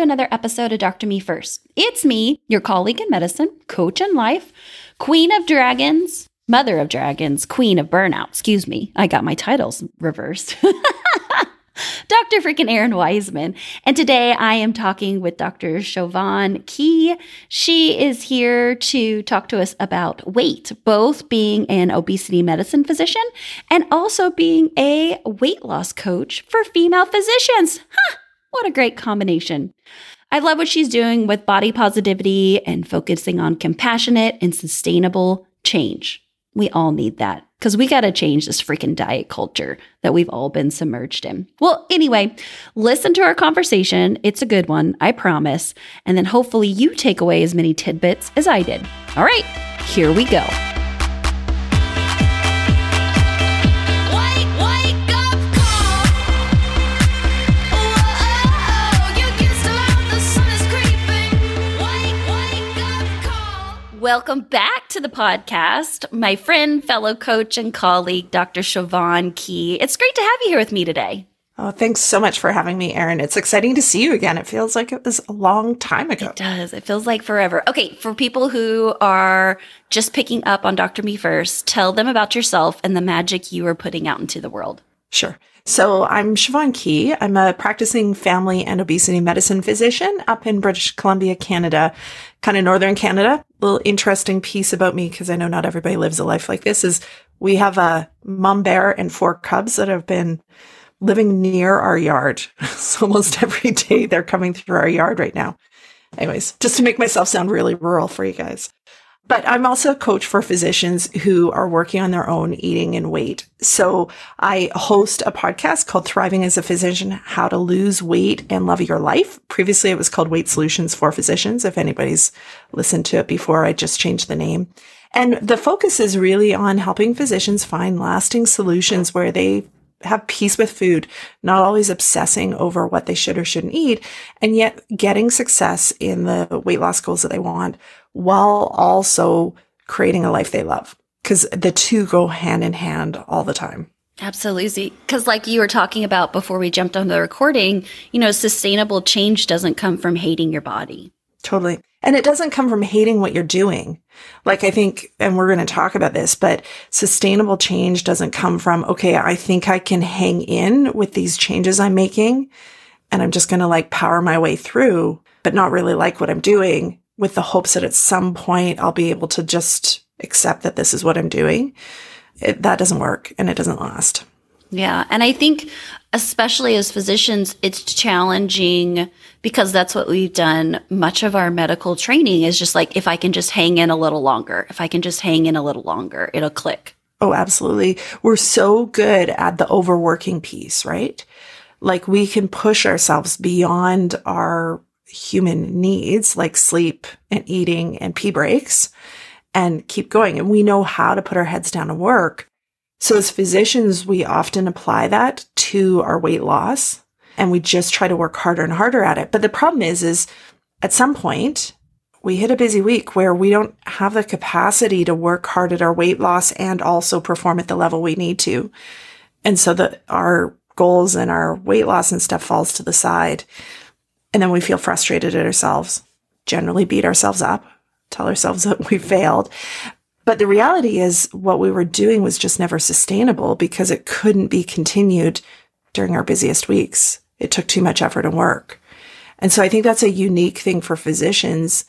another episode of Dr. Me First. It's me, your colleague in medicine, coach in life, queen of dragons, mother of dragons, queen of burnout. Excuse me, I got my titles reversed. Dr. freaking Aaron Wiseman. And today I am talking with Dr. Siobhan Key. She is here to talk to us about weight, both being an obesity medicine physician and also being a weight loss coach for female physicians. Huh, what a great combination. I love what she's doing with body positivity and focusing on compassionate and sustainable change. We all need that because we got to change this freaking diet culture that we've all been submerged in. Well, anyway, listen to our conversation. It's a good one, I promise. And then hopefully you take away as many tidbits as I did. All right, here we go. Welcome back to the podcast, my friend, fellow coach, and colleague, Dr. Siobhan Key. It's great to have you here with me today. Oh, thanks so much for having me, Erin. It's exciting to see you again. It feels like it was a long time ago. It does. It feels like forever. Okay, for people who are just picking up on Dr. Me First, tell them about yourself and the magic you are putting out into the world. Sure. So I'm Siobhan Key. I'm a practicing family and obesity medicine physician up in British Columbia, Canada, kind of northern Canada. Little interesting piece about me because I know not everybody lives a life like this is we have a mom bear and four cubs that have been living near our yard. so almost every day they're coming through our yard right now. Anyways, just to make myself sound really rural for you guys. But I'm also a coach for physicians who are working on their own eating and weight. So I host a podcast called Thriving as a Physician, How to Lose Weight and Love Your Life. Previously, it was called Weight Solutions for Physicians. If anybody's listened to it before, I just changed the name. And the focus is really on helping physicians find lasting solutions where they have peace with food, not always obsessing over what they should or shouldn't eat, and yet getting success in the weight loss goals that they want while also creating a life they love. Cause the two go hand in hand all the time. Absolutely. Because, like you were talking about before we jumped on the recording, you know, sustainable change doesn't come from hating your body. Totally. And it doesn't come from hating what you're doing. Like I think, and we're going to talk about this, but sustainable change doesn't come from, okay, I think I can hang in with these changes I'm making and I'm just going to like power my way through, but not really like what I'm doing with the hopes that at some point I'll be able to just accept that this is what I'm doing. It, that doesn't work and it doesn't last. Yeah. And I think, especially as physicians, it's challenging because that's what we've done. Much of our medical training is just like, if I can just hang in a little longer, if I can just hang in a little longer, it'll click. Oh, absolutely. We're so good at the overworking piece, right? Like we can push ourselves beyond our human needs like sleep and eating and pee breaks and keep going. And we know how to put our heads down and work. So as physicians, we often apply that to our weight loss and we just try to work harder and harder at it. But the problem is, is at some point we hit a busy week where we don't have the capacity to work hard at our weight loss and also perform at the level we need to. And so that our goals and our weight loss and stuff falls to the side. And then we feel frustrated at ourselves, generally beat ourselves up, tell ourselves that we failed. But the reality is what we were doing was just never sustainable because it couldn't be continued during our busiest weeks. It took too much effort and work. And so I think that's a unique thing for physicians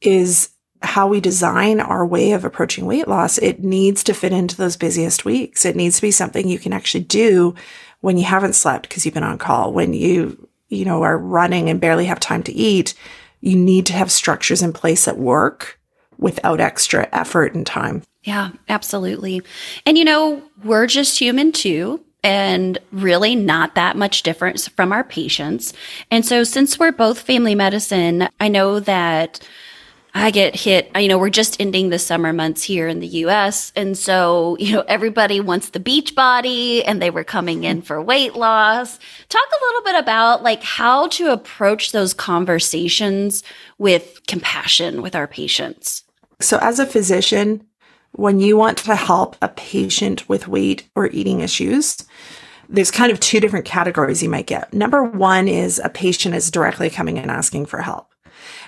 is how we design our way of approaching weight loss. It needs to fit into those busiest weeks. It needs to be something you can actually do when you haven't slept because you've been on call, when you, you know, are running and barely have time to eat. You need to have structures in place at work without extra effort and time. Yeah, absolutely. And you know, we're just human too and really not that much difference from our patients. And so since we're both family medicine, I know that I get hit, uh, you know, we're just ending the summer months here in the US. And so, you know, everybody wants the beach body and they were coming in for weight loss. Talk a little bit about like how to approach those conversations with compassion with our patients. So as a physician, when you want to help a patient with weight or eating issues, there's kind of two different categories you might get. Number one is a patient is directly coming and asking for help.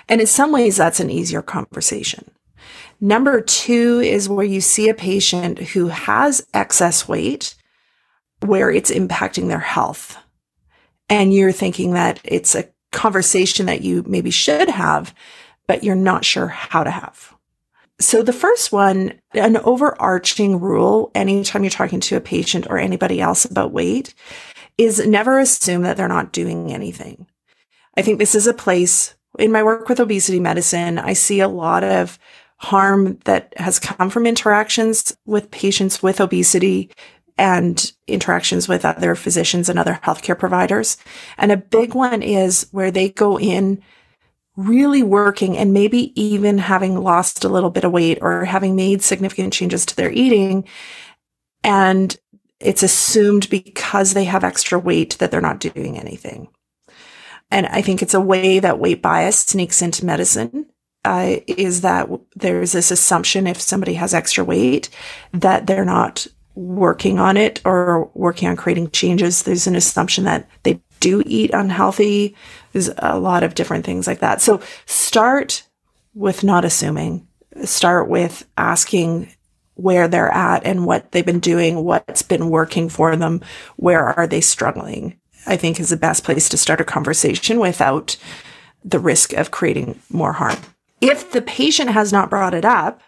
And in some ways, that's an easier conversation. Number two is where you see a patient who has excess weight where it's impacting their health. And you're thinking that it's a conversation that you maybe should have, but you're not sure how to have. So the first one, an overarching rule, anytime you're talking to a patient or anybody else about weight is never assume that they're not doing anything. I think this is a place in my work with obesity medicine. I see a lot of harm that has come from interactions with patients with obesity and interactions with other physicians and other healthcare providers. And a big one is where they go in really working and maybe even having lost a little bit of weight or having made significant changes to their eating. And it's assumed because they have extra weight that they're not doing anything. And I think it's a way that weight bias sneaks into medicine. Uh, is that there's this assumption if somebody has extra weight that they're not working on it or working on creating changes. There's an assumption that they do eat unhealthy. There's a lot of different things like that. So start with not assuming. Start with asking where they're at and what they've been doing, what's been working for them, where are they struggling, I think is the best place to start a conversation without the risk of creating more harm. If the patient has not brought it up,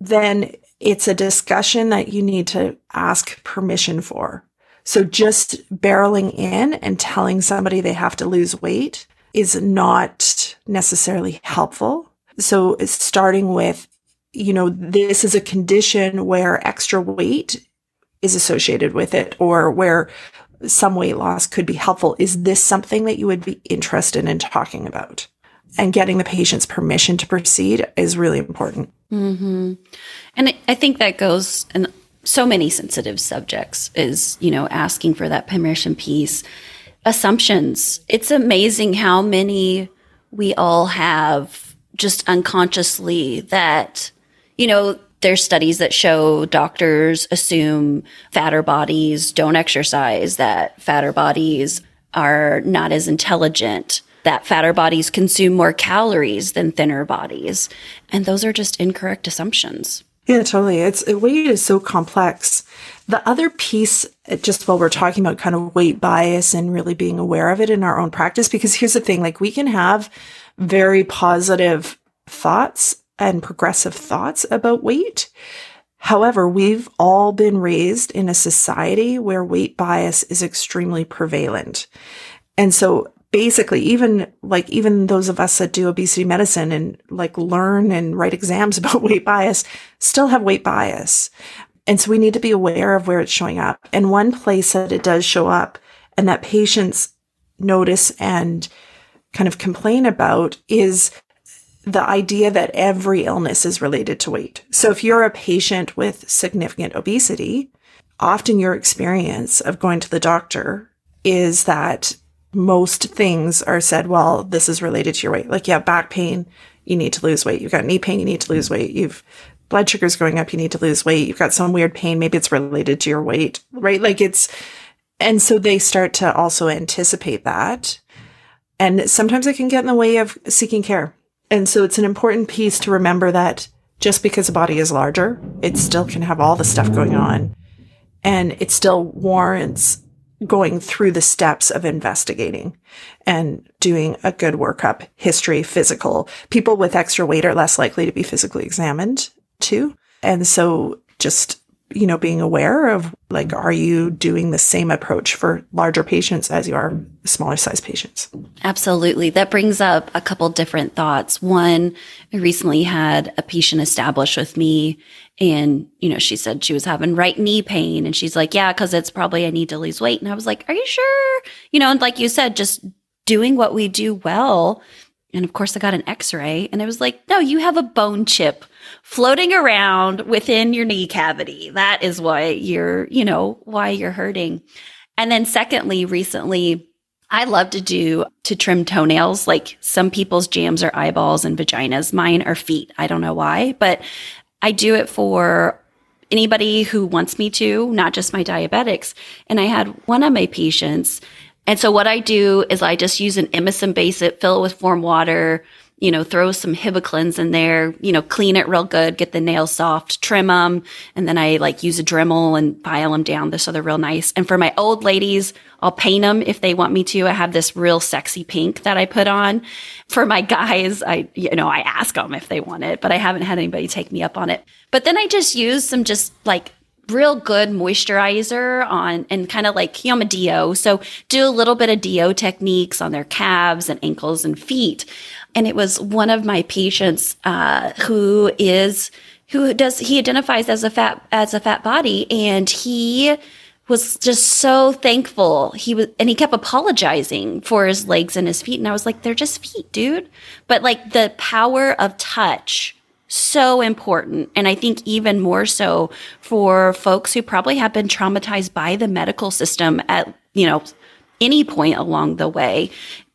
then it's a discussion that you need to ask permission for. So just barreling in and telling somebody they have to lose weight is not necessarily helpful. So starting with, you know, this is a condition where extra weight is associated with it or where some weight loss could be helpful. Is this something that you would be interested in talking about? And getting the patient's permission to proceed is really important. Mm-hmm. And I think that goes in so many sensitive subjects is, you know, asking for that permission piece. Assumptions. It's amazing how many we all have just unconsciously that, you know, there's studies that show doctors assume fatter bodies don't exercise, that fatter bodies are not as intelligent that fatter bodies consume more calories than thinner bodies. And those are just incorrect assumptions. Yeah, totally. It's weight is so complex. The other piece, just while we're talking about kind of weight bias and really being aware of it in our own practice, because here's the thing, like we can have very positive thoughts and progressive thoughts about weight. However, we've all been raised in a society where weight bias is extremely prevalent. And so basically even like even those of us that do obesity medicine and like learn and write exams about weight bias still have weight bias. And so we need to be aware of where it's showing up. And one place that it does show up and that patients notice and kind of complain about is the idea that every illness is related to weight. So if you're a patient with significant obesity, often your experience of going to the doctor is that most things are said, well, this is related to your weight. Like you have back pain, you need to lose weight. You've got knee pain, you need to lose weight. You've blood sugar's going up, you need to lose weight. You've got some weird pain, maybe it's related to your weight, right? Like it's, and so they start to also anticipate that. And sometimes it can get in the way of seeking care. And so it's an important piece to remember that just because a body is larger, it still can have all the stuff going on. And it still warrants going through the steps of investigating and doing a good workup, history, physical. People with extra weight are less likely to be physically examined too. And so just you know, being aware of like, are you doing the same approach for larger patients as you are smaller size patients? Absolutely. That brings up a couple different thoughts. One, I recently had a patient established with me and, you know, she said she was having right knee pain and she's like, yeah, cause it's probably I need to lose weight. And I was like, are you sure? You know, and like you said, just doing what we do well. And of course I got an x-ray and I was like, no, you have a bone chip floating around within your knee cavity. That is why you're, you know, why you're hurting. And then secondly, recently, I love to do to trim toenails. Like some people's jams are eyeballs and vaginas. Mine are feet. I don't know why, but I do it for anybody who wants me to, not just my diabetics. And I had one of my patients. And so what I do is I just use an emesis basin, fill it with warm water, you know, throw some Hibiclens in there, you know, clean it real good, get the nails soft, trim them. And then I like use a Dremel and file them down so they're real nice. And for my old ladies, I'll paint them if they want me to. I have this real sexy pink that I put on. For my guys, I, you know, I ask them if they want it, but I haven't had anybody take me up on it. But then I just use some just like real good moisturizer on and kind of like, you know, I'm a DO. So do a little bit of DO techniques on their calves and ankles and feet. And it was one of my patients, uh, who is, who does, he identifies as a fat, as a fat body and he, was just so thankful. He was, and he kept apologizing for his legs and his feet. And I was like, they're just feet, dude. But like the power of touch so important. And I think even more so for folks who probably have been traumatized by the medical system at, you know, any point along the way.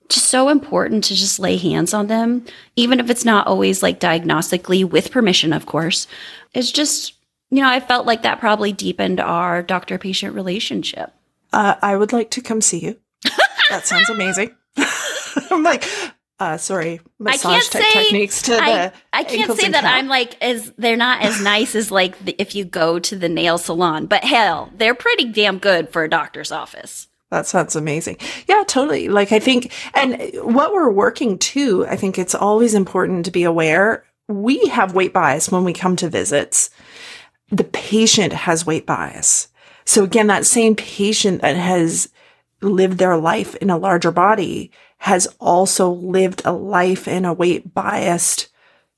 Just so important to just lay hands on them, even if it's not always like diagnostically with permission, of course. It's just, you know, I felt like that probably deepened our doctor patient relationship. Uh, I would like to come see you. that sounds amazing. I'm like, uh, sorry, massage say, techniques to I, the. I can't say that. I'm like as they're not as nice as like the, if you go to the nail salon, but hell, they're pretty damn good for a doctor's office. That sounds amazing. Yeah, totally. Like I think, and what we're working to, I think it's always important to be aware. We have weight bias when we come to visits. The patient has weight bias. So again, that same patient that has lived their life in a larger body has also lived a life in a weight biased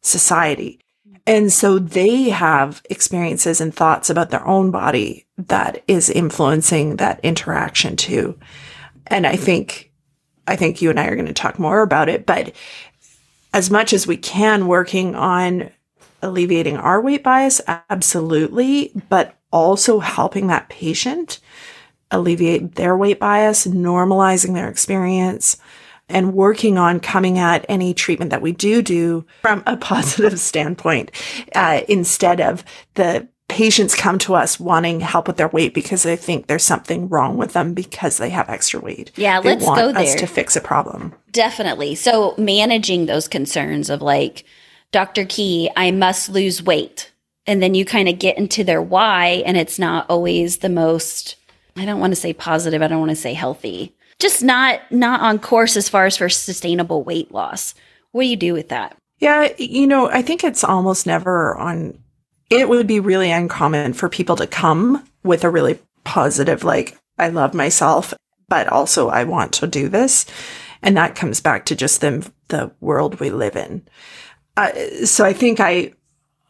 society. And so they have experiences and thoughts about their own body that is influencing that interaction too. And I think, I think you and I are going to talk more about it, but as much as we can working on alleviating our weight bias, absolutely, but also helping that patient alleviate their weight bias, normalizing their experience, and working on coming at any treatment that we do do from a positive standpoint uh, instead of the patients come to us wanting help with their weight because they think there's something wrong with them because they have extra weight. Yeah, they let's want go us there. to fix a problem. Definitely. So managing those concerns of like, Dr. Key, I must lose weight. And then you kind of get into their why, and it's not always the most, I don't want to say positive, I don't want to say healthy. Just not not on course as far as for sustainable weight loss. What do you do with that? Yeah, you know, I think it's almost never on. It would be really uncommon for people to come with a really positive, like, I love myself, but also I want to do this. And that comes back to just the, the world we live in. Uh, so I think I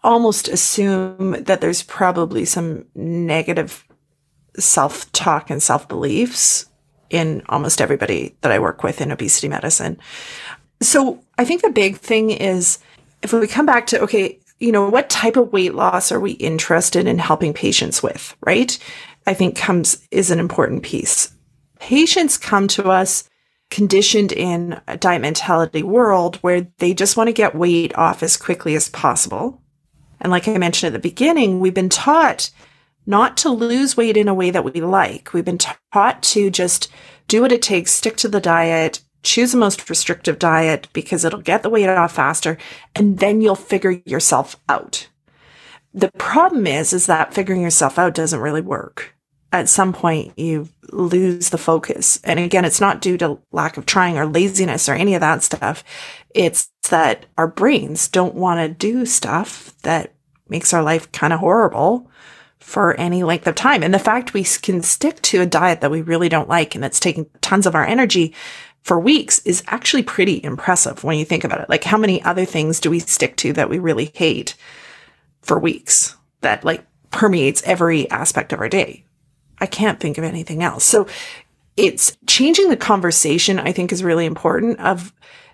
almost assume that there's probably some negative self talk and self beliefs in almost everybody that I work with in obesity medicine. So I think the big thing is if we come back to, okay, you know, what type of weight loss are we interested in helping patients with, right? I think comes is an important piece. Patients come to us conditioned in a diet mentality world where they just want to get weight off as quickly as possible. And like I mentioned at the beginning, we've been taught not to lose weight in a way that we like. We've been taught to just do what it takes, stick to the diet, choose the most restrictive diet because it'll get the weight off faster, and then you'll figure yourself out. The problem is, is that figuring yourself out doesn't really work. At some point, you lose the focus. And again, it's not due to lack of trying or laziness or any of that stuff. It's that our brains don't want to do stuff that makes our life kind of horrible for any length of time. And the fact we can stick to a diet that we really don't like and that's taking tons of our energy for weeks is actually pretty impressive when you think about it. Like how many other things do we stick to that we really hate for weeks that like permeates every aspect of our day? I can't think of anything else. So it's changing the conversation, I think is really important of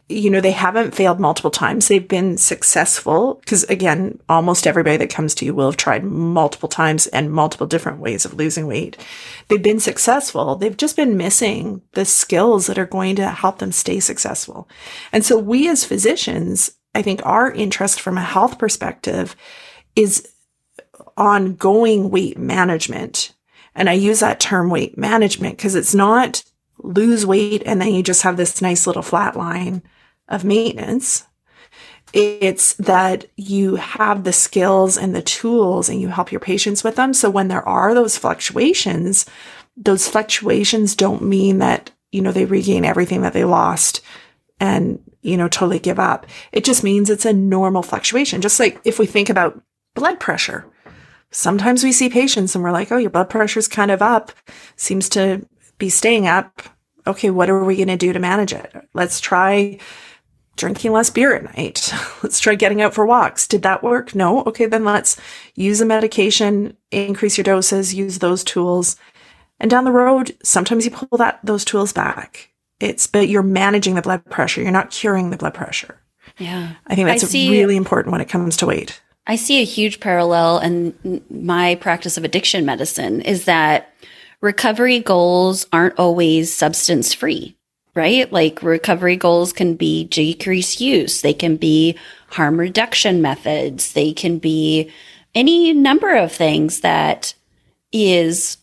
you know, they haven't failed multiple times. They've been successful because again, almost everybody that comes to you will have tried multiple times and multiple different ways of losing weight. They've been successful. They've just been missing the skills that are going to help them stay successful. And so we as physicians, I think our interest from a health perspective is ongoing weight management. And I use that term weight management because it's not lose weight and then you just have this nice little flat line of maintenance. It's that you have the skills and the tools and you help your patients with them. So when there are those fluctuations, those fluctuations don't mean that, you know, they regain everything that they lost and, you know, totally give up. It just means it's a normal fluctuation. Just like if we think about blood pressure, sometimes we see patients and we're like, oh, your blood pressure's kind of up, seems to be staying up. Okay, what are we going to do to manage it? Let's try drinking less beer at night. Let's try getting out for walks. Did that work? No. Okay, then let's use a medication, increase your doses, use those tools. And down the road, sometimes you pull that those tools back. It's but you're managing the blood pressure. You're not curing the blood pressure. Yeah. I think that's I see, really important when it comes to weight. I see a huge parallel in my practice of addiction medicine is that recovery goals aren't always substance free right? Like recovery goals can be decrease use, they can be harm reduction methods, they can be any number of things that is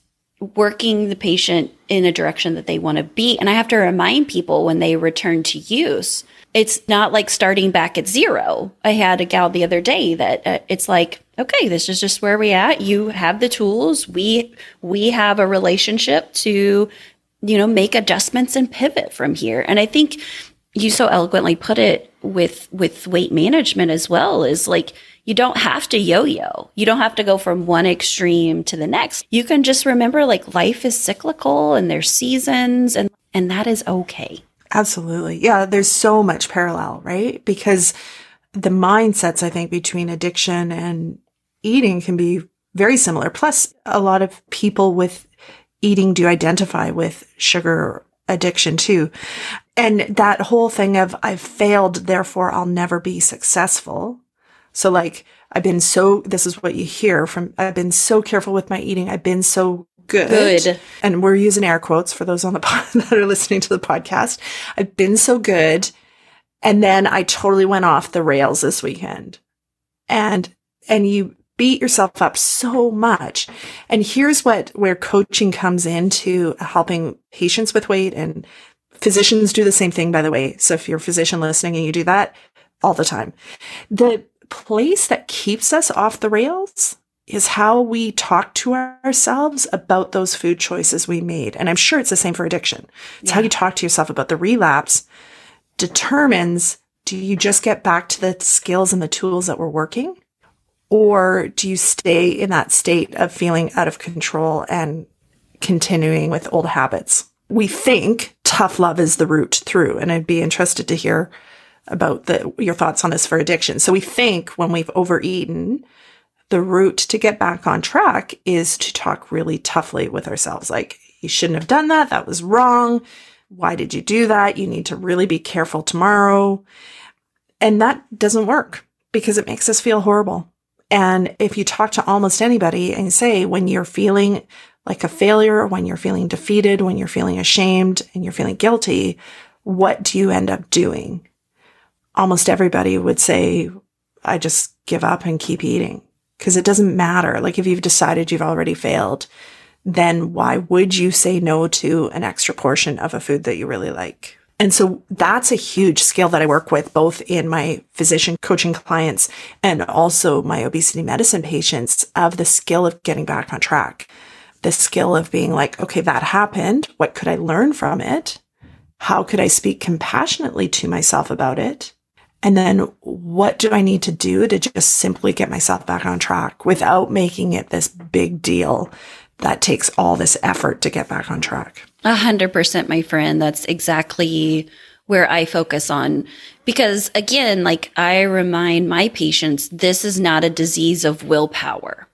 working the patient in a direction that they want to be. And I have to remind people when they return to use, it's not like starting back at zero. I had a gal the other day that uh, it's like, okay, this is just where we at. You have the tools. We we have a relationship to you know, make adjustments and pivot from here. And I think you so eloquently put it with with weight management as well is like you don't have to yo-yo. You don't have to go from one extreme to the next. You can just remember like life is cyclical and there's seasons and and that is okay. Absolutely. Yeah, there's so much parallel, right? Because the mindsets I think between addiction and eating can be very similar. Plus a lot of people with eating do identify with sugar addiction too. And that whole thing of I've failed, therefore I'll never be successful. So like I've been so, this is what you hear from, I've been so careful with my eating. I've been so good. Good. And we're using air quotes for those on the pod that are listening to the podcast. I've been so good. And then I totally went off the rails this weekend. And, and you beat yourself up so much. And here's what, where coaching comes into helping patients with weight and physicians do the same thing, by the way. So if you're a physician listening and you do that all the time, the place that keeps us off the rails is how we talk to ourselves about those food choices we made. And I'm sure it's the same for addiction. It's yeah. how you talk to yourself about the relapse determines do you just get back to the skills and the tools that were working? Or do you stay in that state of feeling out of control and continuing with old habits? We think tough love is the route through. And I'd be interested to hear about the, your thoughts on this for addiction. So we think when we've overeaten, the route to get back on track is to talk really toughly with ourselves. Like, you shouldn't have done that. That was wrong. Why did you do that? You need to really be careful tomorrow. And that doesn't work because it makes us feel horrible. And if you talk to almost anybody and say, when you're feeling like a failure, when you're feeling defeated, when you're feeling ashamed and you're feeling guilty, what do you end up doing? Almost everybody would say, I just give up and keep eating because it doesn't matter. Like if you've decided you've already failed, then why would you say no to an extra portion of a food that you really like? And so that's a huge skill that I work with both in my physician coaching clients and also my obesity medicine patients of the skill of getting back on track. The skill of being like, okay, that happened. What could I learn from it? How could I speak compassionately to myself about it? And then what do I need to do to just simply get myself back on track without making it this big deal that takes all this effort to get back on track? A hundred percent, my friend. That's exactly where I focus on. Because again, like I remind my patients, this is not a disease of willpower.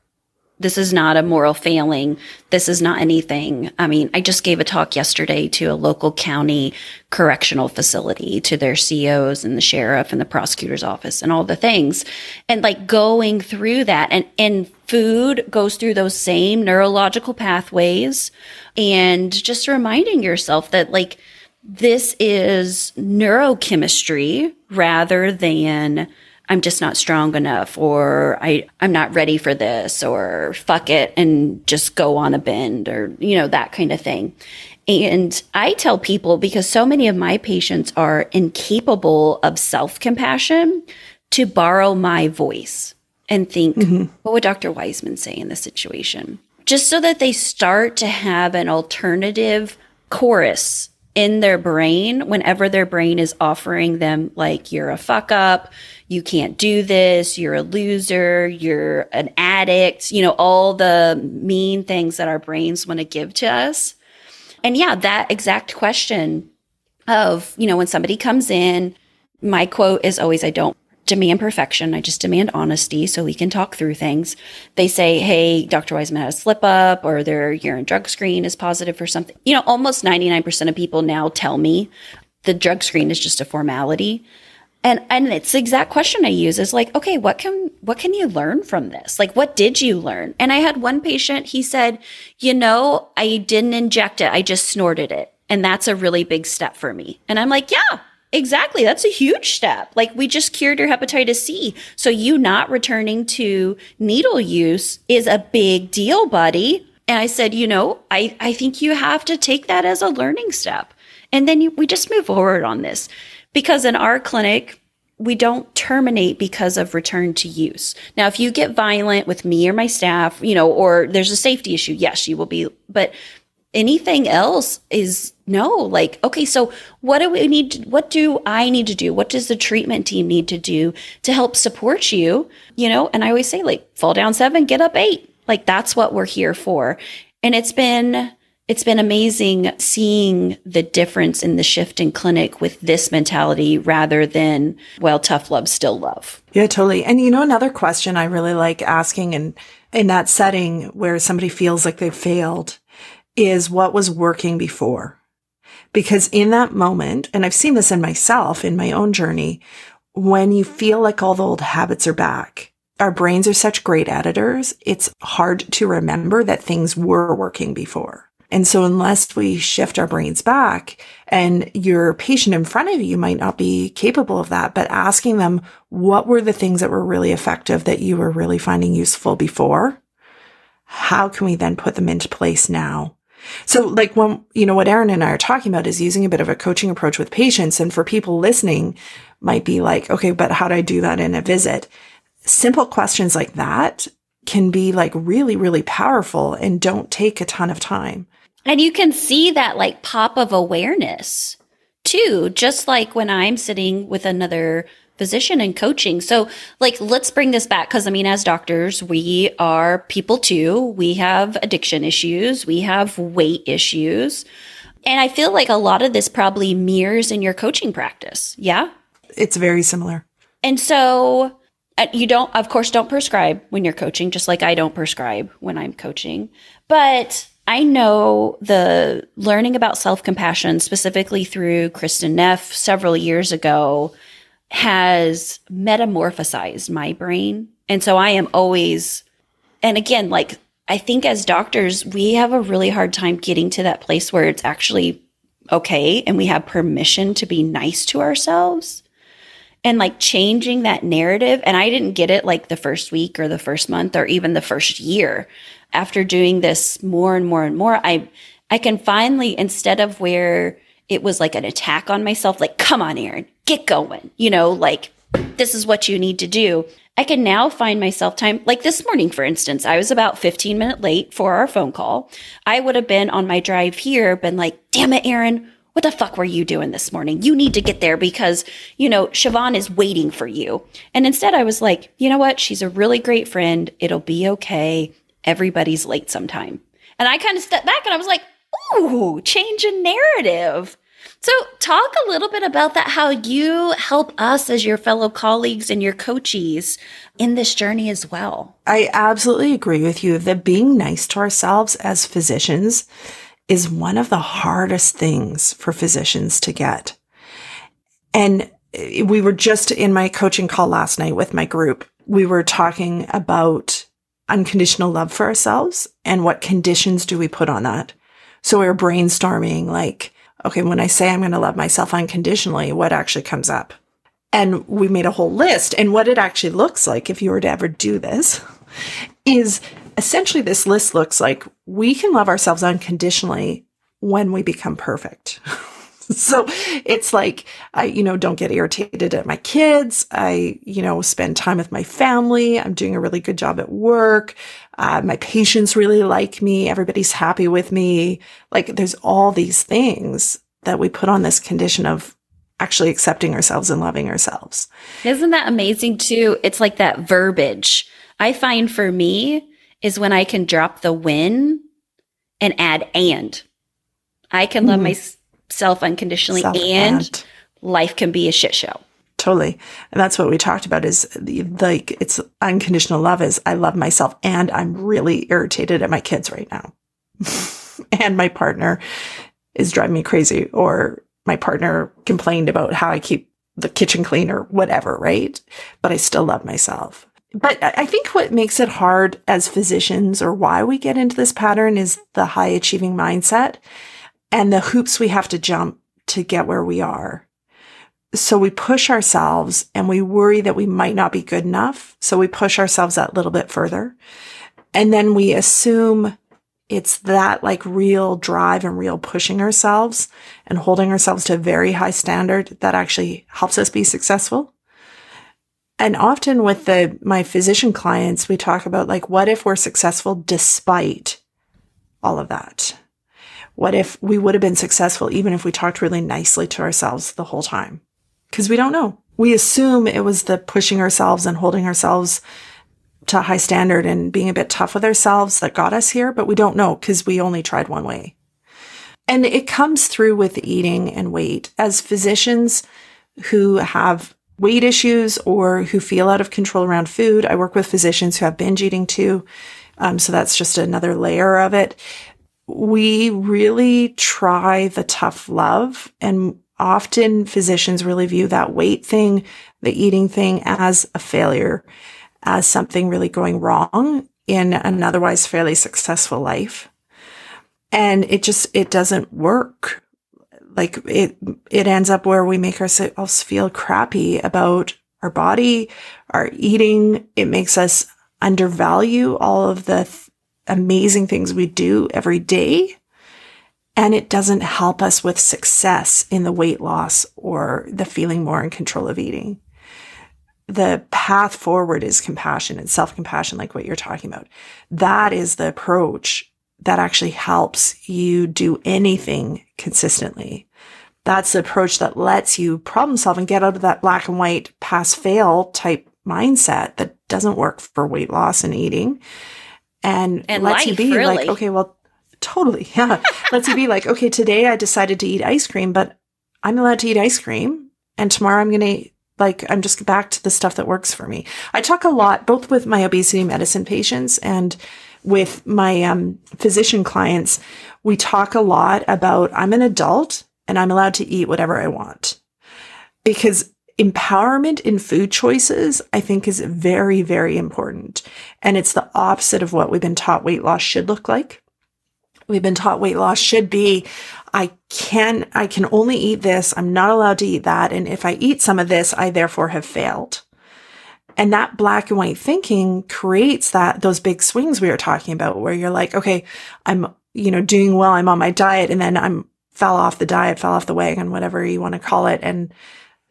This is not a moral failing. This is not anything. I mean, I just gave a talk yesterday to a local county correctional facility to their COs and the sheriff and the prosecutor's office and all the things. And like going through that and, and food goes through those same neurological pathways and just reminding yourself that like this is neurochemistry rather than I'm just not strong enough or I, I'm not ready for this or fuck it and just go on a bend or, you know, that kind of thing. And I tell people because so many of my patients are incapable of self compassion to borrow my voice and think, mm-hmm. what would Dr. Wiseman say in this situation? Just so that they start to have an alternative chorus in their brain whenever their brain is offering them, like, you're a fuck up, you can't do this, you're a loser, you're an addict, you know, all the mean things that our brains want to give to us. And yeah, that exact question of, you know, when somebody comes in, my quote is always, I don't demand perfection. I just demand honesty so we can talk through things. They say, Hey, Dr. Wiseman had a slip up or their urine drug screen is positive for something. You know, almost 99% of people now tell me the drug screen is just a formality. And, and it's the exact question I use is like, okay, what can, what can you learn from this? Like, what did you learn? And I had one patient, he said, you know, I didn't inject it. I just snorted it. And that's a really big step for me. And I'm like, yeah, Exactly. That's a huge step. Like we just cured your hepatitis C. So you not returning to needle use is a big deal, buddy. And I said, you know, I, I think you have to take that as a learning step. And then you, we just move forward on this because in our clinic, we don't terminate because of return to use. Now, if you get violent with me or my staff, you know, or there's a safety issue, yes, you will be, but anything else is no like okay so what do we need to, what do i need to do? What does the treatment team need to do to help support you? You know and i always say like fall down seven get up eight. Like that's what we're here for. And it's been it's been amazing seeing the difference in the shift in clinic with this mentality rather than well tough love still love yeah totally and you know another question i really like asking and in that setting where somebody feels like they've failed is what was working before. Because in that moment, and I've seen this in myself in my own journey, when you feel like all the old habits are back, our brains are such great editors. It's hard to remember that things were working before. And so unless we shift our brains back and your patient in front of you might not be capable of that, but asking them, what were the things that were really effective that you were really finding useful before? How can we then put them into place now? So like when, you know, what Erin and I are talking about is using a bit of a coaching approach with patients. And for people listening might be like, okay, but how do I do that in a visit? Simple questions like that can be like really, really powerful and don't take a ton of time. And you can see that like pop of awareness too, just like when I'm sitting with another physician and coaching. So, like, let's bring this back because I mean, as doctors, we are people too. We have addiction issues, we have weight issues. And I feel like a lot of this probably mirrors in your coaching practice. Yeah. It's very similar. And so, uh, you don't, of course, don't prescribe when you're coaching, just like I don't prescribe when I'm coaching. But I know the learning about self compassion, specifically through Kristin Neff several years ago, has metamorphosized my brain. And so I am always, and again, like I think as doctors, we have a really hard time getting to that place where it's actually okay and we have permission to be nice to ourselves and like changing that narrative. And I didn't get it like the first week or the first month or even the first year. After doing this more and more and more, I, I can finally, instead of where it was like an attack on myself, like, come on, Aaron, get going, you know, like, this is what you need to do. I can now find myself time, like this morning, for instance, I was about 15 minute late for our phone call. I would have been on my drive here, been like, damn it, Aaron, what the fuck were you doing this morning? You need to get there because, you know, Siobhan is waiting for you. And instead I was like, you know what? She's a really great friend. It'll be okay. Everybody's late sometime. And I kind of stepped back and I was like, ooh, change in narrative. So, talk a little bit about that, how you help us as your fellow colleagues and your coaches in this journey as well. I absolutely agree with you that being nice to ourselves as physicians is one of the hardest things for physicians to get. And eh, we were just in my coaching call last night with my group. We were talking about unconditional love for ourselves and what conditions do we put on that. So we are brainstorming like, okay, when I say I'm going to love myself unconditionally, what actually comes up? And we made a whole list. And what it actually looks like, if you were to ever do this, is essentially this list looks like we can love ourselves unconditionally when we become perfect. so it's like I, you know, don't get irritated at my kids. I, you know, spend time with my family. I'm doing a really good job at work. Uh, my patients really like me. Everybody's happy with me. Like there's all these things that we put on this condition of actually accepting ourselves and loving ourselves. Isn't that amazing too? It's like that verbiage. I find for me is when I can drop the when and add and. I can love mm. Myself unconditionally Self and, and life can be a shit show. Totally. And that's what we talked about is the, like, it's unconditional love is I love myself and I'm really irritated at my kids right now. and my partner is driving me crazy or my partner complained about how I keep the kitchen clean or whatever, right? But I still love myself. But I think what makes it hard as physicians or why we get into this pattern is the high achieving mindset and the hoops we have to jump to get where we are. So we push ourselves and we worry that we might not be good enough. So we push ourselves that little bit further. And then we assume it's that like real drive and real pushing ourselves and holding ourselves to a very high standard that actually helps us be successful. And often with the, my physician clients, we talk about like, what if we're successful despite all of that? What if we would have been successful even if we talked really nicely to ourselves the whole time? Because we don't know. We assume it was the pushing ourselves and holding ourselves to a high standard and being a bit tough with ourselves that got us here, but we don't know because we only tried one way. And it comes through with eating and weight. As physicians who have weight issues or who feel out of control around food, I work with physicians who have binge eating too. Um, so that's just another layer of it we really try the tough love and often physicians really view that weight thing, the eating thing as a failure, as something really going wrong in an otherwise fairly successful life. And it just, it doesn't work. Like it, it ends up where we make ourselves feel crappy about our body, our eating. It makes us undervalue all of the amazing things we do every day. And it doesn't help us with success in the weight loss or the feeling more in control of eating. The path forward is compassion and self compassion, like what you're talking about. That is the approach that actually helps you do anything consistently. That's the approach that lets you problem solve and get out of that black and white pass fail type mindset that doesn't work for weight loss and eating and, and lets life, you be really. like, okay, well, totally. Yeah. lets you be like, okay, today I decided to eat ice cream, but I'm allowed to eat ice cream. And tomorrow I'm going to like, I'm just back to the stuff that works for me. I talk a lot, both with my obesity medicine patients and with my um, physician clients. We talk a lot about I'm an adult and I'm allowed to eat whatever I want because empowerment in food choices, I think is very, very important. And it's the opposite of what we've been taught weight loss should look like. We've been taught weight loss should be, I can, I can only eat this. I'm not allowed to eat that. And if I eat some of this, I therefore have failed. And that black and white thinking creates that, those big swings we were talking about where you're like, okay, I'm, you know, doing well. I'm on my diet and then I'm fell off the diet, fell off the wagon, whatever you want to call it. And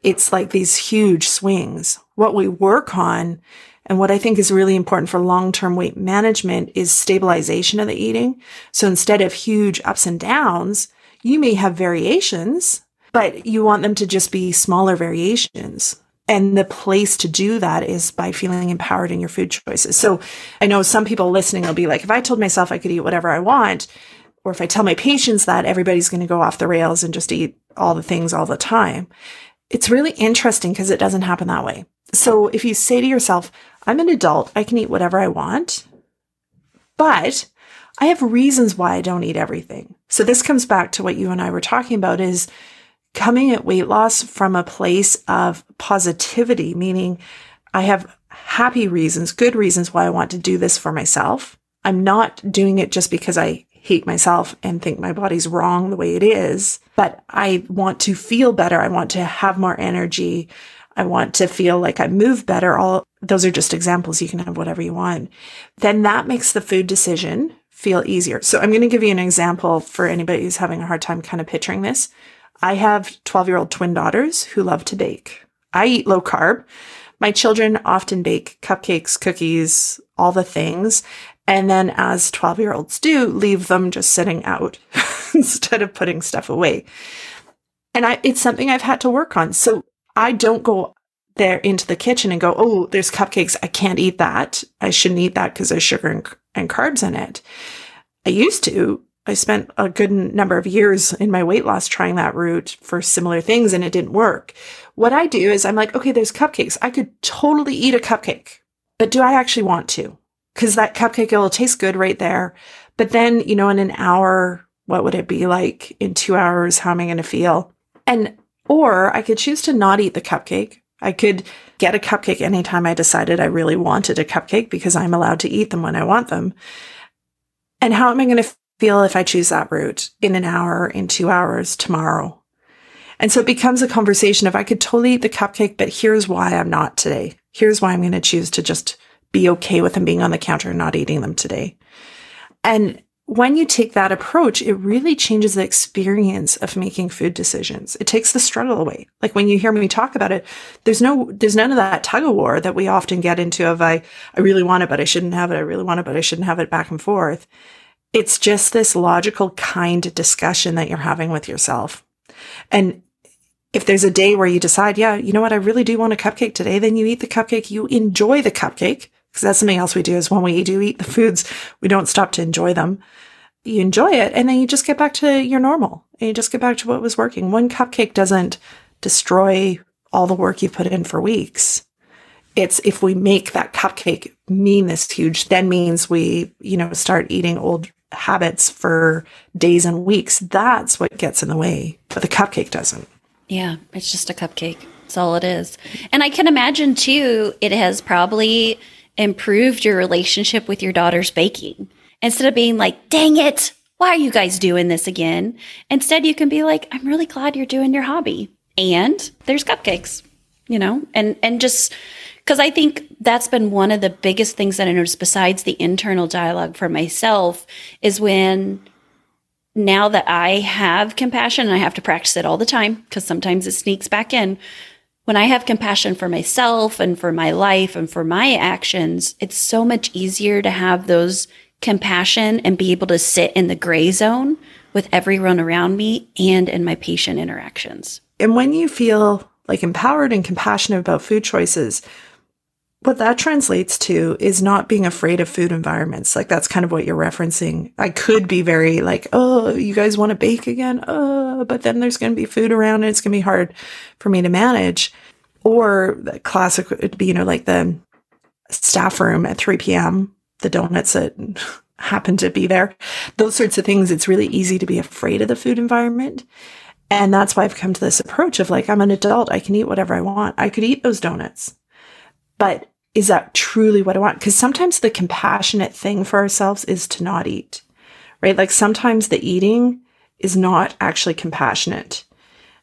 it's like these huge swings. What we work on and what I think is really important for long-term weight management is stabilization of the eating. So instead of huge ups and downs, you may have variations, but you want them to just be smaller variations. And the place to do that is by feeling empowered in your food choices. So I know some people listening will be like, if I told myself I could eat whatever I want, or if I tell my patients that everybody's going to go off the rails and just eat all the things all the time. It's really interesting because it doesn't happen that way. So if you say to yourself, I'm an adult, I can eat whatever I want, but I have reasons why I don't eat everything. So this comes back to what you and I were talking about is coming at weight loss from a place of positivity, meaning I have happy reasons, good reasons why I want to do this for myself. I'm not doing it just because I hate myself and think my body's wrong the way it is, but I want to feel better. I want to have more energy. I want to feel like I move better. All those are just examples. You can have whatever you want. Then that makes the food decision feel easier. So I'm going to give you an example for anybody who's having a hard time kind of picturing this. I have 12 year old twin daughters who love to bake. I eat low carb. My children often bake cupcakes, cookies, all the things. And then as 12 year olds do, leave them just sitting out instead of putting stuff away. And I, it's something I've had to work on. So I don't go there into the kitchen and go, Oh, there's cupcakes. I can't eat that. I shouldn't eat that because there's sugar and, and carbs in it. I used to. I spent a good number of years in my weight loss trying that route for similar things and it didn't work. What I do is I'm like, okay, there's cupcakes. I could totally eat a cupcake, but do I actually want to? Cause that cupcake, will taste good right there. But then, you know, in an hour, what would it be like in two hours? How am I going to feel? And, or I could choose to not eat the cupcake. I could get a cupcake anytime I decided I really wanted a cupcake because I'm allowed to eat them when I want them. And how am I going to feel if I choose that route in an hour, in two hours, tomorrow? And so it becomes a conversation of I could totally eat the cupcake, but here's why I'm not today. Here's why I'm going to choose to just be okay with them being on the counter and not eating them today. And when you take that approach, it really changes the experience of making food decisions. It takes the struggle away. Like when you hear me talk about it, there's no, there's none of that tug of war that we often get into of I, I really want it, but I shouldn't have it. I really want it, but I shouldn't have it back and forth. It's just this logical kind discussion that you're having with yourself. And if there's a day where you decide, yeah, you know what, I really do want a cupcake today, then you eat the cupcake, you enjoy the cupcake because that's something else we do is when we do eat the foods, we don't stop to enjoy them. You enjoy it and then you just get back to your normal and you just get back to what was working. One cupcake doesn't destroy all the work you put in for weeks. It's if we make that cupcake mean this huge, then means we, you know, start eating old habits for days and weeks. That's what gets in the way, but the cupcake doesn't. Yeah, it's just a cupcake. That's all it is. And I can imagine too, it has probably improved your relationship with your daughter's baking. Instead of being like, dang it, why are you guys doing this again? Instead, you can be like, I'm really glad you're doing your hobby. And there's cupcakes, you know, and, and just because I think that's been one of the biggest things that I noticed besides the internal dialogue for myself is when now that I have compassion and I have to practice it all the time because sometimes it sneaks back in when I have compassion for myself and for my life and for my actions, it's so much easier to have those compassion and be able to sit in the gray zone with everyone around me and in my patient interactions. And when you feel like empowered and compassionate about food choices, what that translates to is not being afraid of food environments. Like that's kind of what you're referencing. I could be very like, oh, you guys want to bake again? Oh, but then there's going to be food around and it's going to be hard for me to manage. Or the classic would be, you know, like the staff room at 3 p.m., the donuts that happen to be there, those sorts of things. It's really easy to be afraid of the food environment. And that's why I've come to this approach of like, I'm an adult. I can eat whatever I want. I could eat those donuts. But is that truly what I want? Because sometimes the compassionate thing for ourselves is to not eat, right? Like sometimes the eating is not actually compassionate.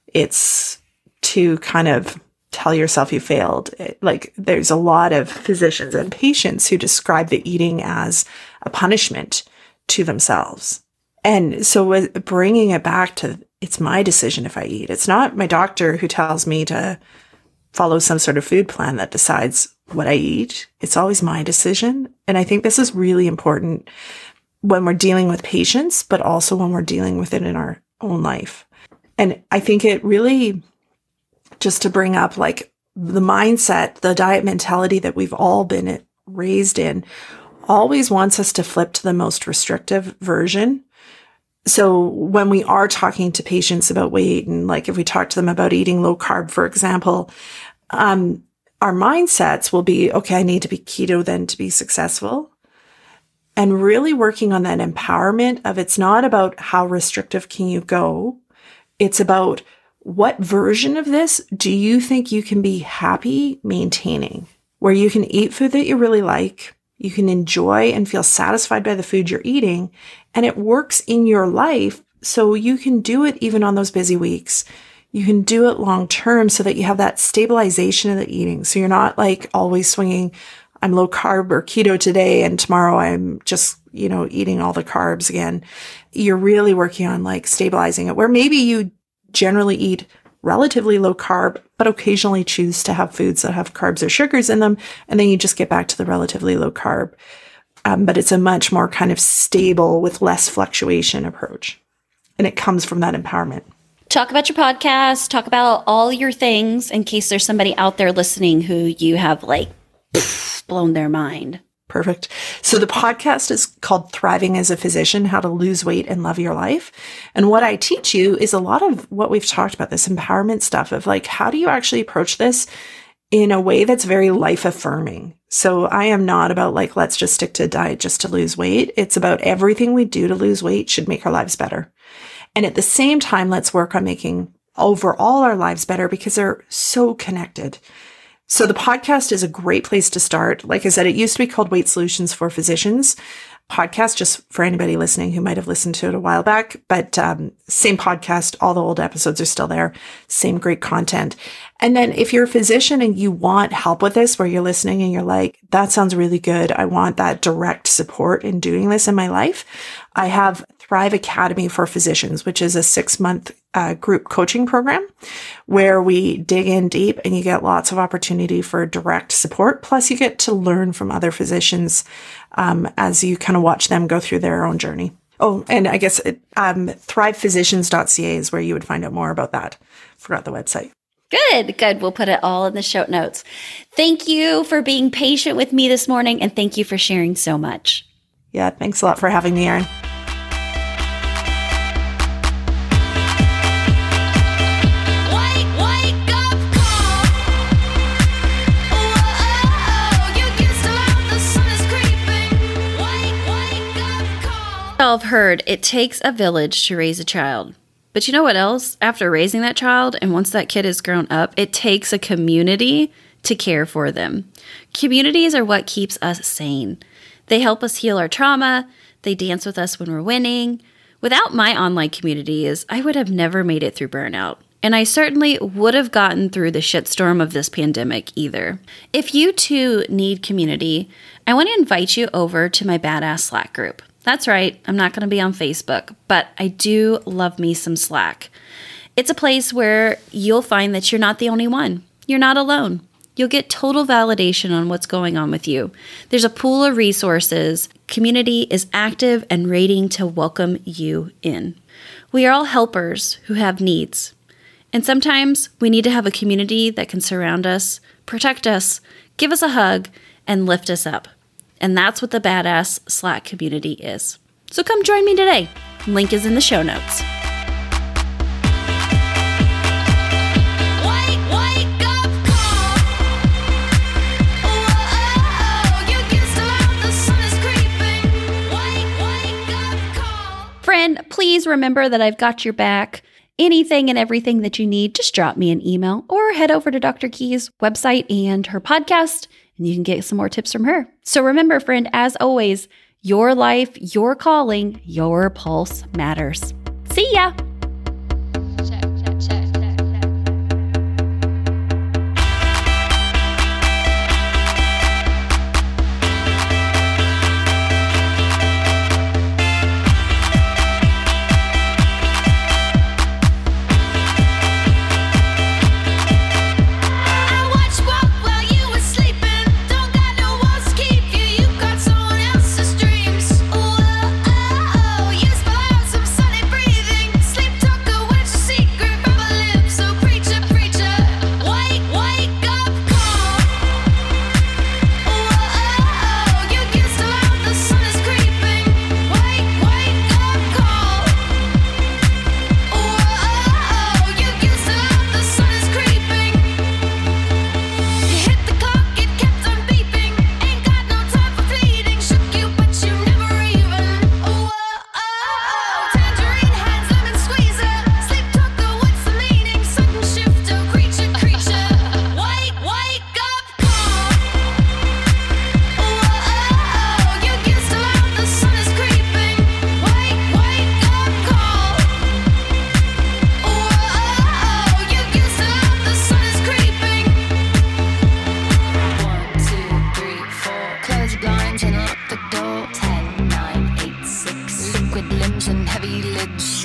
It's to kind of tell yourself you failed. It, like there's a lot of physicians and patients who describe the eating as a punishment to themselves. And so bringing it back to it's my decision if I eat. It's not my doctor who tells me to follow some sort of food plan that decides what I eat. It's always my decision. And I think this is really important when we're dealing with patients, but also when we're dealing with it in our own life. And I think it really, just to bring up like the mindset, the diet mentality that we've all been raised in, always wants us to flip to the most restrictive version. So when we are talking to patients about weight and like if we talk to them about eating low carb, for example, um, our mindsets will be, okay, I need to be keto then to be successful. And really working on that empowerment of it's not about how restrictive can you go. It's about what version of this do you think you can be happy maintaining where you can eat food that you really like. You can enjoy and feel satisfied by the food you're eating and it works in your life. So you can do it even on those busy weeks. you can do it long term so that you have that stabilization of the eating. So you're not like always swinging, I'm low carb or keto today and tomorrow I'm just, you know, eating all the carbs again. You're really working on like stabilizing it where maybe you generally eat relatively low carb, but occasionally choose to have foods that have carbs or sugars in them. And then you just get back to the relatively low carb. Um, but it's a much more kind of stable with less fluctuation approach. And it comes from that empowerment talk about your podcast, talk about all your things in case there's somebody out there listening who you have like blown their mind. Perfect. So the podcast is called Thriving as a Physician, How to Lose Weight and Love Your Life. And what I teach you is a lot of what we've talked about, this empowerment stuff of like, how do you actually approach this in a way that's very life affirming? So I am not about like, let's just stick to diet just to lose weight. It's about everything we do to lose weight should make our lives better. And at the same time, let's work on making overall our lives better because they're so connected. So the podcast is a great place to start. Like I said, it used to be called Weight Solutions for Physicians podcast, just for anybody listening who might have listened to it a while back. But um, same podcast, all the old episodes are still there, same great content. And then if you're a physician and you want help with this, where you're listening and you're like, that sounds really good. I want that direct support in doing this in my life. I have Thrive Academy for Physicians, which is a six month uh, group coaching program where we dig in deep and you get lots of opportunity for direct support. Plus, you get to learn from other physicians um, as you kind of watch them go through their own journey. Oh, and I guess it, um, thrivephysicians.ca is where you would find out more about that. Forgot the website. Good, good. We'll put it all in the show notes. Thank you for being patient with me this morning and thank you for sharing so much. Yeah, thanks a lot for having me, Erin. I've heard it takes a village to raise a child. But you know what else? After raising that child, and once that kid is grown up, it takes a community to care for them. Communities are what keeps us sane. They help us heal our trauma, they dance with us when we're winning. Without my online communities, I would have never made it through burnout. And I certainly would have gotten through the shitstorm of this pandemic either. If you too need community, I want to invite you over to my Badass Slack group. That's right, I'm not going to be on Facebook, but I do love me some Slack. It's a place where you'll find that you're not the only one. You're not alone. You'll get total validation on what's going on with you. There's a pool of resources. Community is active and waiting to welcome you in. We are all helpers who have needs. And sometimes we need to have a community that can surround us, protect us, give us a hug, and lift us up. And that's what the Badass Slack community is. So come join me today. Link is in the show notes. Friend, please remember that I've got your back. Anything and everything that you need, just drop me an email or head over to Dr. Key's website and her podcast and you can get some more tips from her. So remember, friend, as always, your life, your calling, your pulse matters. See ya. limbs and heavy lids.